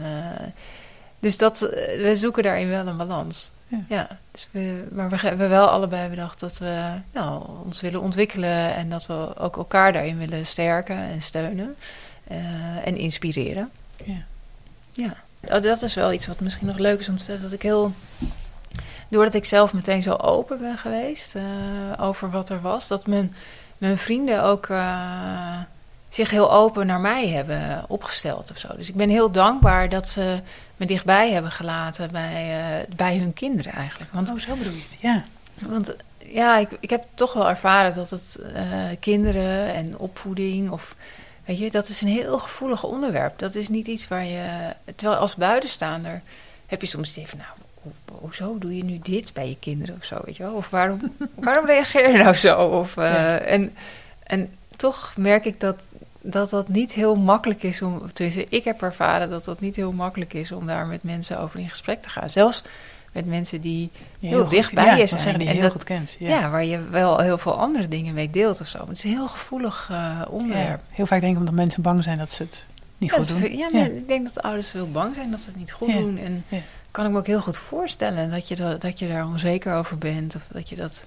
dus dat, we zoeken daarin wel een balans. Ja. dus we, maar we hebben wel allebei bedacht dat we nou, ons willen ontwikkelen en dat we ook elkaar daarin willen sterken en steunen en inspireren. Ja. Ja, Oh, dat is wel iets wat misschien nog leuk is om te zeggen. Dat ik heel. Doordat ik zelf meteen zo open ben geweest eh, over wat er was, dat mijn, mijn vrienden ook eh, zich heel open naar mij hebben opgesteld of zo. Dus ik ben heel dankbaar dat ze me dichtbij hebben gelaten bij, eh, bij hun kinderen eigenlijk. Want Oh, zo bedoel je het. Ja. want ja, ik, ik heb toch wel ervaren dat het kinderen en opvoeding of weet je, dat is een heel gevoelig onderwerp. Dat is niet iets waar je, terwijl als buitenstaander heb je soms het van, nou, ho- hoezo doe je nu dit bij je kinderen of zo, weet je wel? Of waarom, waarom reageer je nou zo? Of, eh, Ja. en, en toch merk ik dat, dat dat niet heel makkelijk is om, tenminste, ik heb ervaren dat dat niet heel makkelijk is om daar met mensen over in gesprek te gaan. Zelfs met mensen die heel goed- dicht bij ja, je zijn. Die En je heel dat- goed kent. Ja. ja. waar je wel heel veel andere dingen mee deelt of zo. Maar het is een heel gevoelig eh, onderwerp. Ja. Heel vaak denk ik omdat mensen bang zijn dat ze het niet goed doen. veel- ja, maar ik denk dat ouders veel bang zijn dat ze het niet goed doen. En kan ik me ook heel goed voorstellen dat je, dat, dat je daar onzeker over bent. Of dat je dat.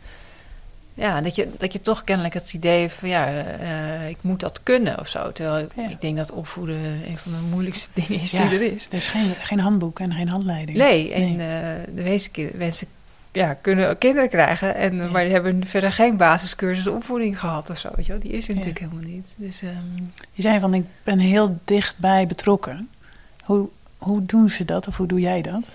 Ja, dat je, dat je toch kennelijk het idee van ja, eh, ik moet dat kunnen of zo. Terwijl ik- Ja. ik denk dat opvoeden een van de moeilijkste dingen is Ja. die er is. Er is geen, geen handboek en geen handleiding. Nee, en eh, de meeste mensen ja, kunnen kinderen krijgen, en, Ja. maar die hebben verder geen basiscursus opvoeding gehad of zo. Weet je wel? Die is er natuurlijk helemaal niet. Dus ehm, Je zei van ik ben heel dichtbij betrokken. Hoe, hoe doen ze dat of hoe doe jij dat?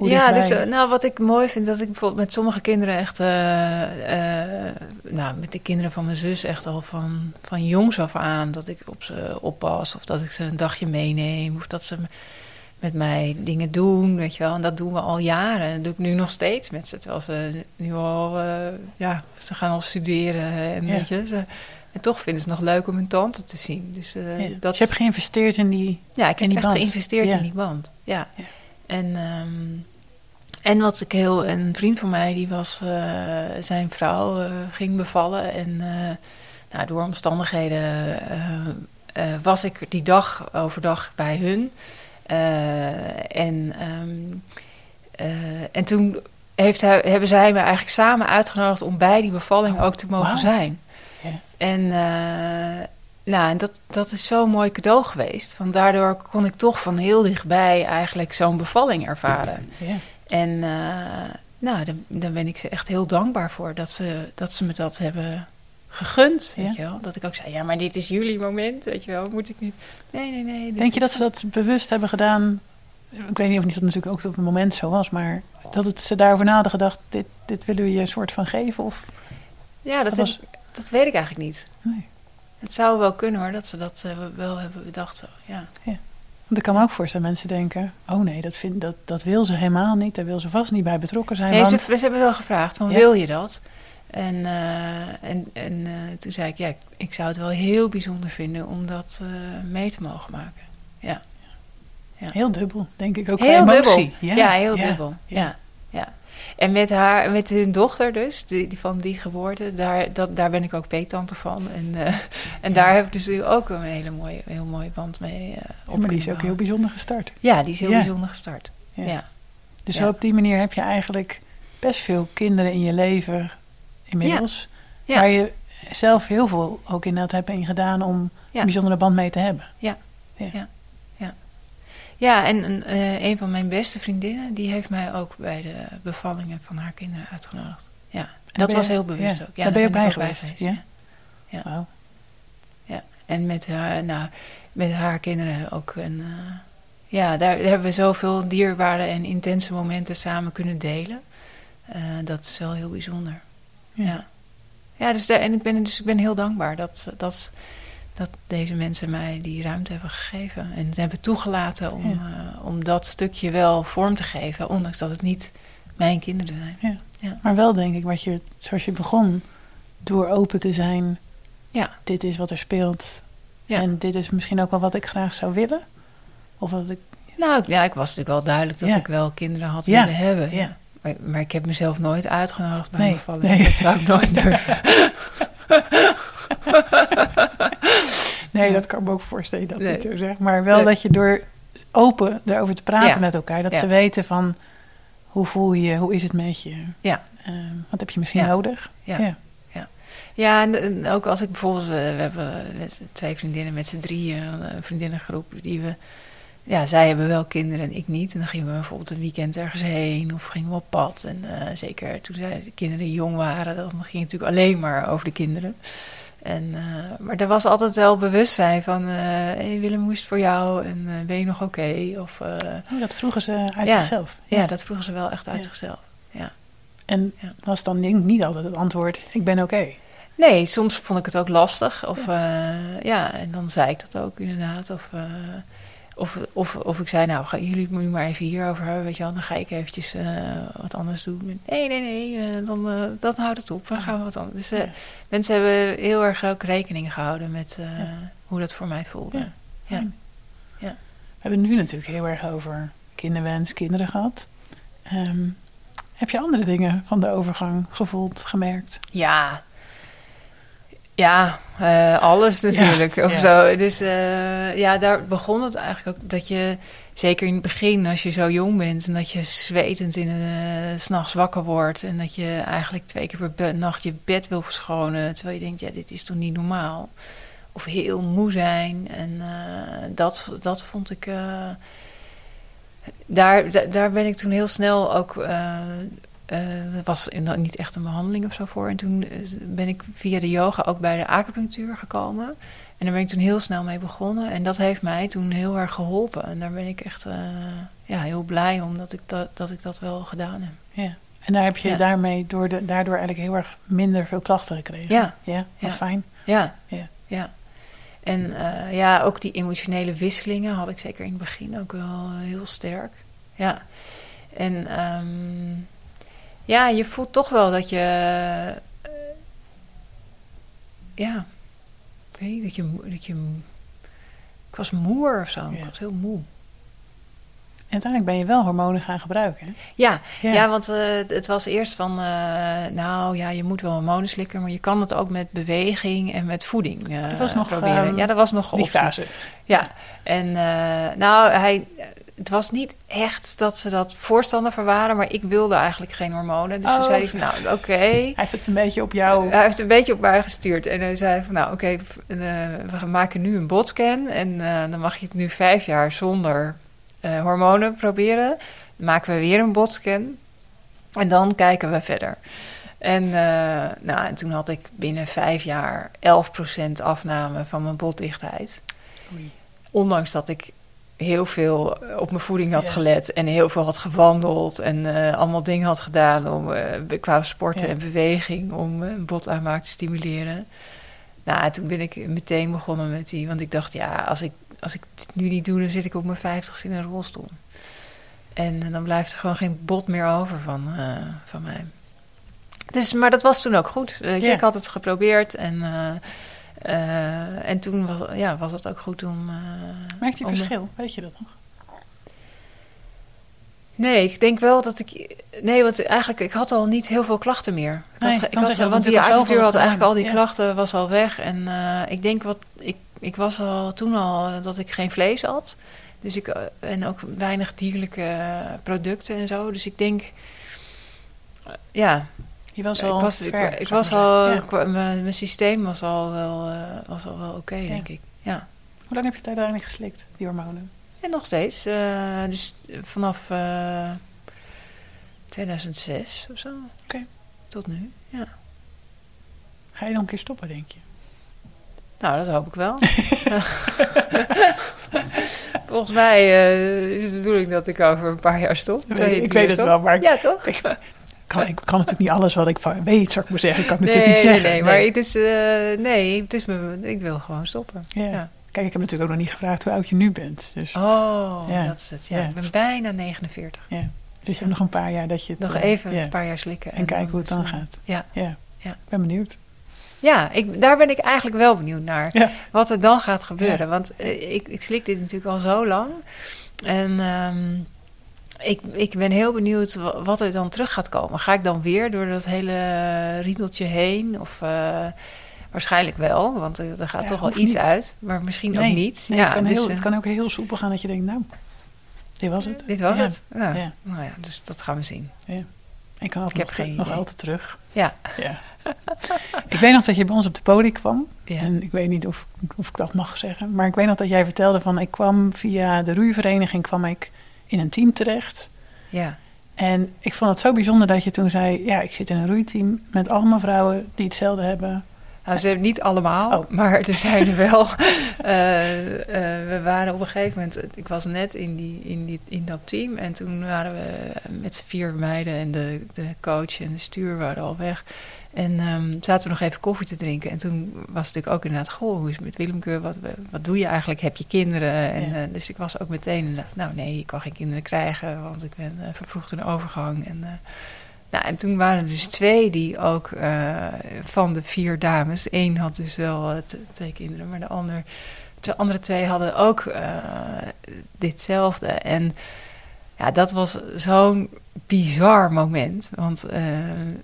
Hoe ja, dus eh, nou, wat ik mooi vind, dat ik bijvoorbeeld met sommige kinderen echt, eh, eh, nou, met de kinderen van mijn zus echt al van, van jongs af aan, dat ik op ze oppas of dat ik ze een dagje meeneem of dat ze met mij dingen doen, weet je wel. En dat doen we al jaren en dat doe ik nu nog steeds met ze, terwijl ze nu al, ja, ze gaan al studeren en Ja. weet je, ze, en toch vinden ze het nog leuk om hun tante te zien. Dus, Ja. dat, Dus je hebt geïnvesteerd in die... ja, ik heb echt band. geïnvesteerd Ja. in die band. Ja. Ja. En, ehm, en wat ik heel... Een vriend van mij, die was... eh, zijn vrouw eh, ging bevallen. En eh, nou, door omstandigheden was ik die dag overdag bij hun. En, ehm, eh, en toen heeft hij, hebben zij me eigenlijk samen uitgenodigd... om bij die bevalling Oh, ook te mogen zijn. En, nou, en dat, dat is zo'n mooi cadeau geweest. Want daardoor kon ik toch van heel dichtbij eigenlijk zo'n bevalling ervaren. Ja. En uh, nou, dan, dan, ben ik ze echt heel dankbaar voor dat ze, dat ze me dat hebben gegund. Weet Ja. je wel? Dat ik ook zei, ja, maar dit is jullie moment, weet je wel, moet ik niet... Nee, nee, nee. Denk je is- dat ze dat bewust hebben gedaan? Ik weet niet of niet dat natuurlijk ook op het moment zo was, maar dat het, ze daarover na hadden gedacht, dit, dit willen we je een soort van geven? Of, Ja, dat, dat heb- dat weet ik eigenlijk niet. nee. Het zou wel kunnen hoor, dat ze dat eh, wel hebben bedacht zo, ja. Want ik kan me ook voorstellen, mensen denken, oh nee, dat, vind, dat, dat wil ze helemaal niet, daar wil ze vast niet bij betrokken zijn. Nee, ze, want, ze hebben wel gevraagd van Ja. wil je dat? En, eh, en, en eh, toen zei ik ja, ik, ik zou het wel heel bijzonder vinden om dat eh, mee te mogen maken. Ja. Heel dubbel, denk ik ook. Heel dubbel. emotie. Ja, heel ja. dubbel. ja. Ja. Ja. En met haar, met hun dochter dus, die, die van die geboorte, daar, dat, daar ben ik ook peetante van. En, eh, en daar heb ik dus ook een hele mooie, heel mooie band mee Ja, op maar die is ook heel bijzonder gestart. Ja, die is heel Ja. bijzonder gestart. Ja. Ja. Dus Ja. op die manier heb je eigenlijk best veel kinderen in je leven inmiddels. Ja. Waar je zelf heel veel ook inderdaad hebt in gedaan om Ja. een bijzondere band mee te hebben. Ja, en een, eh, een van mijn beste vriendinnen, die heeft mij ook bij de bevallingen van haar kinderen uitgenodigd. Ja, dat ben was heel bewust ja, ook. Ja, daar ben je ik bij ook geweest, ja? Ja. Wauw. En met haar, nou, met haar kinderen ook een... eh, ja, daar, daar hebben we zoveel dierbare en intense momenten samen kunnen delen. Eh, dat is wel heel bijzonder. Ja. Ja, ja. dus, daar, en ik ben, dus ik ben heel dankbaar dat, dat, dat deze mensen mij die ruimte hebben gegeven. En het hebben toegelaten om, Ja. eh, om dat stukje wel vorm te geven. Ondanks dat het niet mijn kinderen zijn. Maar wel denk ik, wat je, zoals je begon, door open te zijn. Ja. Dit is wat er speelt. Ja. En dit is misschien ook wel wat ik graag zou willen. Of wat ik, Nou, ja, ik was natuurlijk wel duidelijk dat Ja. ik wel kinderen had Ja, willen hebben. ja. Maar, maar ik heb mezelf nooit uitgenodigd bij Nee, mijn bevalling. nee. Dat zou ik nooit durven. Nee, Ja. dat kan ik me ook voorstellen dat Nee. niet zo zeg. Maar wel Nee. dat je door open erover te praten Ja. met elkaar, dat Ja. ze weten van hoe voel je, hoe is het met je, Ja. Eh, wat heb je misschien nodig. Ja. ja. Ja, en, en ook als ik bijvoorbeeld... We hebben twee vriendinnen met z'n drieën, een vriendinnengroep... die we... Ja, zij hebben wel kinderen en ik niet. En dan gingen we bijvoorbeeld een weekend ergens heen of gingen we op pad. En eh, zeker toen zij, de kinderen jong waren, dan ging het natuurlijk alleen maar over de kinderen. En, eh, maar er was altijd wel bewustzijn van... eh hey Willem, hoe is het voor jou? En eh, ben je nog oké? Of Oh, dat vroegen ze uit Ja. zichzelf. ja, dat vroegen ze wel echt uit Ja. zichzelf. En Ja. was dan niet, niet altijd het antwoord, ik ben oké. Nee, soms vond ik het ook lastig. Of ja, ja en dan zei ik dat ook inderdaad. Of, of, of, of ik zei, nou, gaan jullie het nu maar even hierover hebben, weet je wel. Dan ga ik eventjes eh, wat anders doen. Nee, nee, nee, eh, dan, eh, dan houdt het op. Dan gaan we wat anders. Dus Ja. mensen hebben heel erg ook rekening gehouden met Ja. hoe dat voor mij voelde. Ja. Ja. We hebben het nu natuurlijk heel erg over kinderwens, kinderen gehad. Ehm, heb je andere dingen van de overgang gevoeld, gemerkt? Ja. Ja, eh, alles natuurlijk. of ja. zo. Dus eh, ja, daar begon het eigenlijk ook dat je, zeker in het begin, als je zo jong bent en dat je zwetend in de s s'nachts wakker wordt en dat je eigenlijk twee keer per be- nacht je bed wil verschonen, terwijl je denkt, ja, dit is toch niet normaal. Of heel moe zijn. En eh, dat, dat vond ik. daar, da- daar ben ik toen heel snel ook. Er was in- niet echt een behandeling of zo voor. En toen eh, ben ik via de yoga ook bij de acupunctuur gekomen. En daar ben ik toen heel snel mee begonnen. En dat heeft mij toen heel erg geholpen. En daar ben ik echt eh, ja, heel blij om dat ik dat, dat ik dat wel gedaan heb. Ja. En daar heb je Ja. daarmee door de, daardoor eigenlijk heel erg minder veel klachten gekregen. Ja. Ja, wat Ja. fijn. Ja. Ja. ja. En ja, ook die emotionele wisselingen had ik zeker in het begin ook wel heel sterk. Ja. En ehm, ja, je voelt toch wel dat je. eh, ja. Ik weet niet, dat je, dat je. Ik was moer of zo. Ja. Ik was heel moe. En uiteindelijk ben je wel hormonen gaan gebruiken. hè? Ja, Ja. ja. want eh, het- was eerst van, eh, nou ja, je moet wel hormonen slikken, maar je kan het ook met beweging en met voeding eh, Dat was nog, proberen. ehm, ja, dat was nog Die optie. fase. Ja, en nou, hij, het was niet echt dat ze dat voorstander van waren, maar ik wilde eigenlijk geen hormonen. Dus Oh. toen zei hij van, nou, oké. Hij heeft het een beetje op jou. Hij heeft een beetje op mij gestuurd. En hij zei van, nou, oké, eh, we maken nu een botscan. En eh, dan mag je het nu vijf jaar zonder eh, hormonen proberen. Dan maken we weer een botscan. En dan kijken we verder. En, nou, en toen had ik binnen vijf jaar 11% afname van mijn botdichtheid. Oei. Ondanks dat ik heel veel op mijn voeding had Ja. gelet en heel veel had gewandeld en eh, allemaal dingen had gedaan om eh, qua sporten Ja. en beweging om eh, botaanmaak te stimuleren. Nou, en toen ben ik meteen begonnen met die, want ik dacht, ja, als ik, als ik het nu niet doe, dan zit ik op mijn vijftigste in een rolstoel. En eh, dan blijft er gewoon geen bot meer over van, eh, van mij. Dus, maar dat was toen ook goed. Ja. Ik had het geprobeerd en, eh, en toen was, ja, was het ook goed om. je om de- verschil? Weet je dat nog? Nee, ik denk wel dat ik. Nee, want eigenlijk, ik had al niet heel veel klachten meer. Ik Nee, had, ik had, want die acupunctuur had eigenlijk al die ja. klachten was al weg. En eh, ik denk wat. Ik, ik was al toen al dat ik geen vlees had. Dus ik, en ook weinig dierlijke producten en zo. Dus ik denk. ja, Je was ik al was, ik, ver, ik was al. Ja. Mijn, mijn systeem was al wel, eh, was al wel oké, denk ik. Ja. Hoe lang heb je uiteindelijk geslikt, die hormonen? En nog steeds. eh, dus vanaf eh, 2006 of zo. Oké. Tot nu, ja. Ga je dan een keer stoppen, denk je? Nou, dat hoop ik wel. Volgens mij eh, is het de bedoeling dat ik over een paar jaar stop. Ik weet- ik het stop. wel, maar Ja, toch? Ik kan, ik kan natuurlijk niet alles wat ik van weet, zou ik maar zeggen. Kan ik Nee, natuurlijk niet nee, zeggen. nee, maar het is, eh, nee, het is me, ik wil gewoon stoppen. Ja. Ja. Kijk, ik heb natuurlijk ook nog niet gevraagd hoe oud je nu bent. Dus, Oh, Ja. dat is het. Ja. Ja. Ik ben bijna 49. dus je hebt nog een paar jaar dat je het... Nog eh, even ja, een paar jaar slikken. En kijken hoe het dan eh, gaat. Ja. Ja. Ja. Ik ben benieuwd. Ja, ik, daar ben ik eigenlijk wel benieuwd naar. Ja. Wat er dan gaat gebeuren. Ja. Want eh, ik, ik slik dit natuurlijk al zo lang. En ehm, ik, ik ben heel benieuwd wa- wat er dan terug gaat komen. Ga ik dan weer door dat hele riedeltje heen? Of eh, waarschijnlijk wel, want er, er gaat Ja, toch wel iets niet. uit. Maar misschien Nee, ook niet. Nee, het, kan dus, heel, eh, het kan ook heel soepel gaan dat je denkt, nou, dit was het. Dit was Ja. het. Ja. Ja. Nou ja, dus dat gaan we zien. Ik kan altijd Ik heb nog, altijd terug. Ja. Ja. ik weet nog dat je bij ons op de podium kwam. Ja. En ik weet niet of, of ik dat mag zeggen. Maar ik weet nog dat jij vertelde van... ik kwam via de roeivereniging kwam ik in een team terecht. ja. En ik vond het zo bijzonder dat je toen zei... ja, ik zit in een roeiteam met allemaal vrouwen die hetzelfde hebben. Nou, ze hebben niet allemaal, Oh. maar er zijn er wel. Eh, eh, we waren op een gegeven moment, ik was net in, die, in, die, in dat team en toen waren we met z'n vier meiden en de, de coach en de stuur waren al weg. En ehm, zaten we nog even koffie te drinken. En toen was het natuurlijk ook inderdaad, goh, hoe is het met Willemkeur? Wat, wat doe je eigenlijk? Heb je kinderen? En, Ja. eh, dus ik was ook meteen, inderdaad, nou nee, ik kan geen kinderen krijgen, want ik ben eh, vervroegd in de overgang. En, eh, nou, en toen waren er dus twee die ook eh, van de vier dames. Een had dus wel eh, twee kinderen, maar de ander, de andere twee hadden ook eh, ditzelfde. En ja, dat was zo'n bizar moment. Want eh,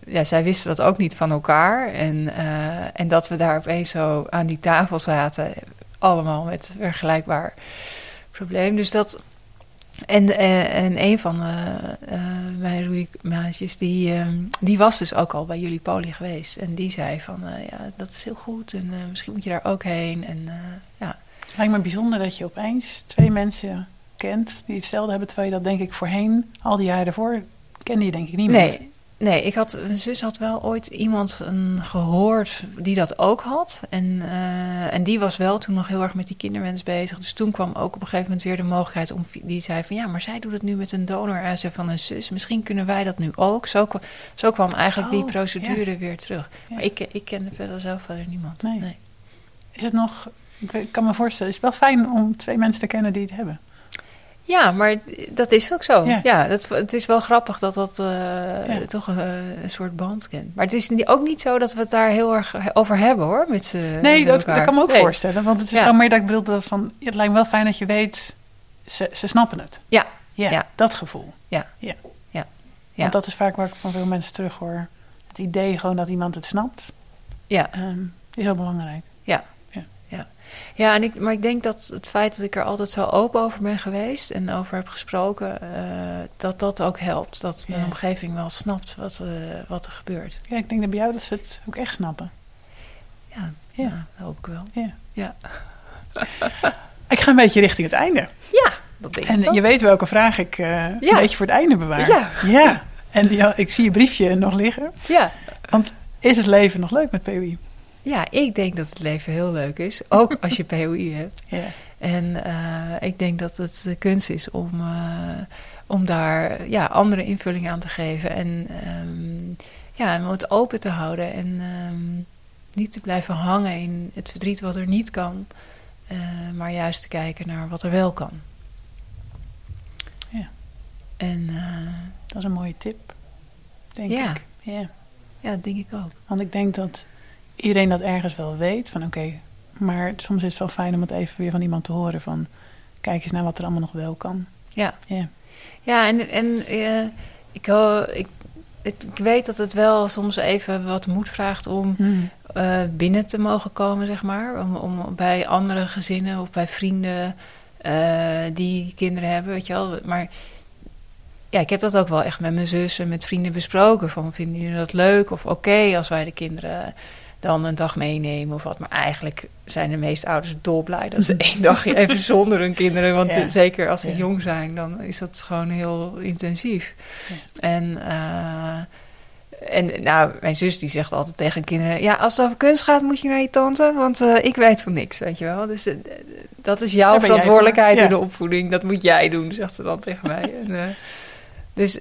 ja, zij wisten dat ook niet van elkaar. En, eh, en dat we daar opeens zo aan die tafel zaten, allemaal met vergelijkbaar probleem. Dus dat. En, eh, en een van mijn roeimaatjes, die, eh, die was dus ook al bij jullie poli geweest. En die zei van, ja, dat is heel goed en misschien moet je daar ook heen. En ja, Het lijkt me bijzonder dat je opeens twee mensen kent... die hetzelfde hebben, terwijl je dat denk ik voorheen... al die jaren daarvoor kende je denk ik niemand. Nee, nee ik had, mijn zus had wel ooit iemand een, gehoord die dat ook had. En, eh, en die was wel toen nog heel erg met die kinderwens bezig. Dus toen kwam ook op een gegeven moment weer de mogelijkheid om... Die zei van ja, maar zij doet het nu met een donor uit van een zus. Misschien kunnen wij dat nu ook. Zo, zo kwam eigenlijk die Oh, procedure weer terug. Ja. Maar ik, ik kende verder zelf verder niemand. Nee. Is het nog... Ik kan me voorstellen, het is wel fijn om twee mensen te kennen die het hebben. Ja, maar dat is ook zo. Ja. Ja, dat, het is wel grappig dat dat eh, Ja. toch een, een soort band kent. Maar het is ook niet zo dat we het daar heel erg over hebben hoor, met Nee, met dat, dat kan me ook Nee. voorstellen. Want het is Ja. meer dat ik bedoel dat van... Het lijkt me wel fijn dat je weet, ze, ze snappen het. Ja. ja. Ja. dat gevoel. Ja. ja. Ja. Want dat is vaak waar ik van veel mensen terug hoor. Het idee gewoon dat iemand het snapt, Ja, ehm, is wel belangrijk. Ja en ik, maar ik denk dat het feit dat ik er altijd zo open over ben geweest en over heb gesproken, eh, dat dat ook helpt. Dat mijn Ja. omgeving wel snapt wat, eh, wat er gebeurt. Ja, ik denk dat bij jou dat ze het ook echt snappen. Ja, Ja. dat hoop ik wel. Ja. Ja, Ik ga een beetje richting het einde. ja dat denk ik En wel. je weet welke vraag ik eh, een beetje voor het einde bewaar. Ja. ja. En ik zie je briefje nog liggen. Ja. Want is het leven nog leuk met POI? Ja, ik denk dat het leven heel leuk is. Ook als je POI hebt. Ja. En eh, ik denk dat het de kunst is om, eh, om daar ja, andere invulling aan te geven. En ehm, ja, om het open te houden. En ehm, niet te blijven hangen in het verdriet wat er niet kan. eh, maar juist te kijken naar wat er wel kan. Ja. En Dat is een mooie tip, denk Ja. ik. Ja. ja, dat denk ik ook. Want ik denk dat iedereen dat ergens wel weet. Van oké, maar soms is het wel fijn om het even weer van iemand te horen. Van kijk eens naar wat er allemaal nog wel kan. Ja. Ja. Ja, en, en eh, ik, ik, het- ik weet dat het wel soms even wat moed vraagt om Hmm. eh, binnen te mogen komen, zeg maar. Om, om bij andere gezinnen of bij vrienden eh, die kinderen hebben, weet je wel. Maar ja, ik heb dat ook wel echt met mijn zus en met vrienden besproken. Van, vinden jullie dat leuk of oké als wij de kinderen dan een dag meenemen of wat. Maar eigenlijk zijn de meeste ouders dolblij dat ze één dag even zonder hun kinderen... want Ja. zeker als ze Ja. jong zijn, dan is dat gewoon heel intensief. Ja. En... eh, en nou, mijn zus die zegt altijd tegen kinderen... ja, als het over kunst gaat, moet je naar je tante... want eh, ik weet van niks, weet je wel. Dus eh, dat is jouw verantwoordelijkheid in de opvoeding. Dat moet jij doen, zegt ze dan tegen mij. En, dus,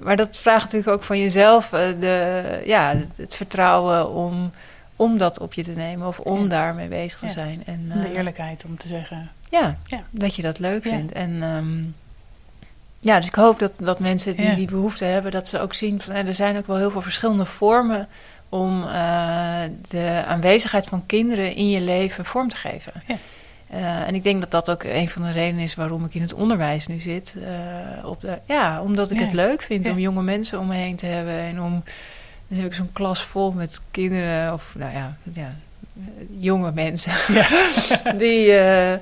maar dat vraagt natuurlijk ook van jezelf... de, ja, het vertrouwen om, om dat op je te nemen... of om Ja. daarmee bezig te Ja. zijn. En, de eh, eerlijkheid om te zeggen. ja, Ja. dat je dat leuk vindt. En ehm, ja, dus ik hoop dat, dat mensen die die behoefte hebben, dat ze ook zien van eh, er zijn ook wel heel veel verschillende vormen om eh, de aanwezigheid van kinderen in je leven vorm te geven. Ja. En ik denk dat dat ook een van de redenen is waarom ik in het onderwijs nu zit. Op de, ja, omdat ik Ja. het leuk vind Ja. om jonge mensen om me heen te hebben. En om. Dan heb ik zo'n klas vol met kinderen, of nou ja, ja jonge mensen. die, eh,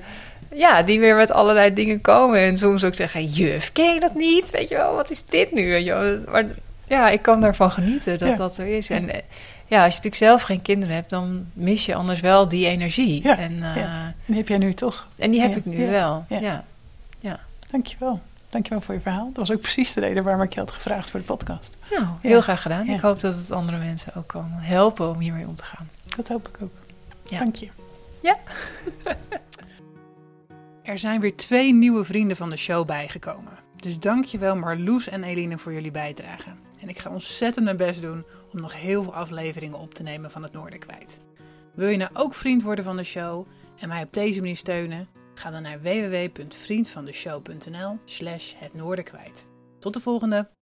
ja, die weer met allerlei dingen komen. En soms ook zeggen: Juf, ken je dat niet? Weet je wel, wat is dit nu? Je? Maar ja, ik kan daarvan genieten dat Ja. dat er is. En eh, ja, als je natuurlijk zelf geen kinderen hebt, dan mis je anders wel die energie. Ja, En, eh. Die heb jij nu toch? en die heb ik nu wel. ja. Ja. Dankjewel. Dankjewel voor je verhaal. Dat was ook precies de reden waarom ik je had gevraagd voor de podcast. Nou, heel Ja. graag gedaan. Ja. Ik hoop dat het andere mensen ook kan helpen om hiermee om te gaan. Dat hoop ik ook. Ja. Dank je. Ja. er zijn weer twee nieuwe vrienden van de show bijgekomen. Dus dankjewel Marloes en Eline voor jullie bijdrage. En ik ga ontzettend mijn best doen om nog heel veel afleveringen op te nemen van het Noorden kwijt. Wil je nou ook vriend worden van de show en mij op deze manier steunen? Ga dan naar www.vriendvandeshow.nl slash. Tot de volgende!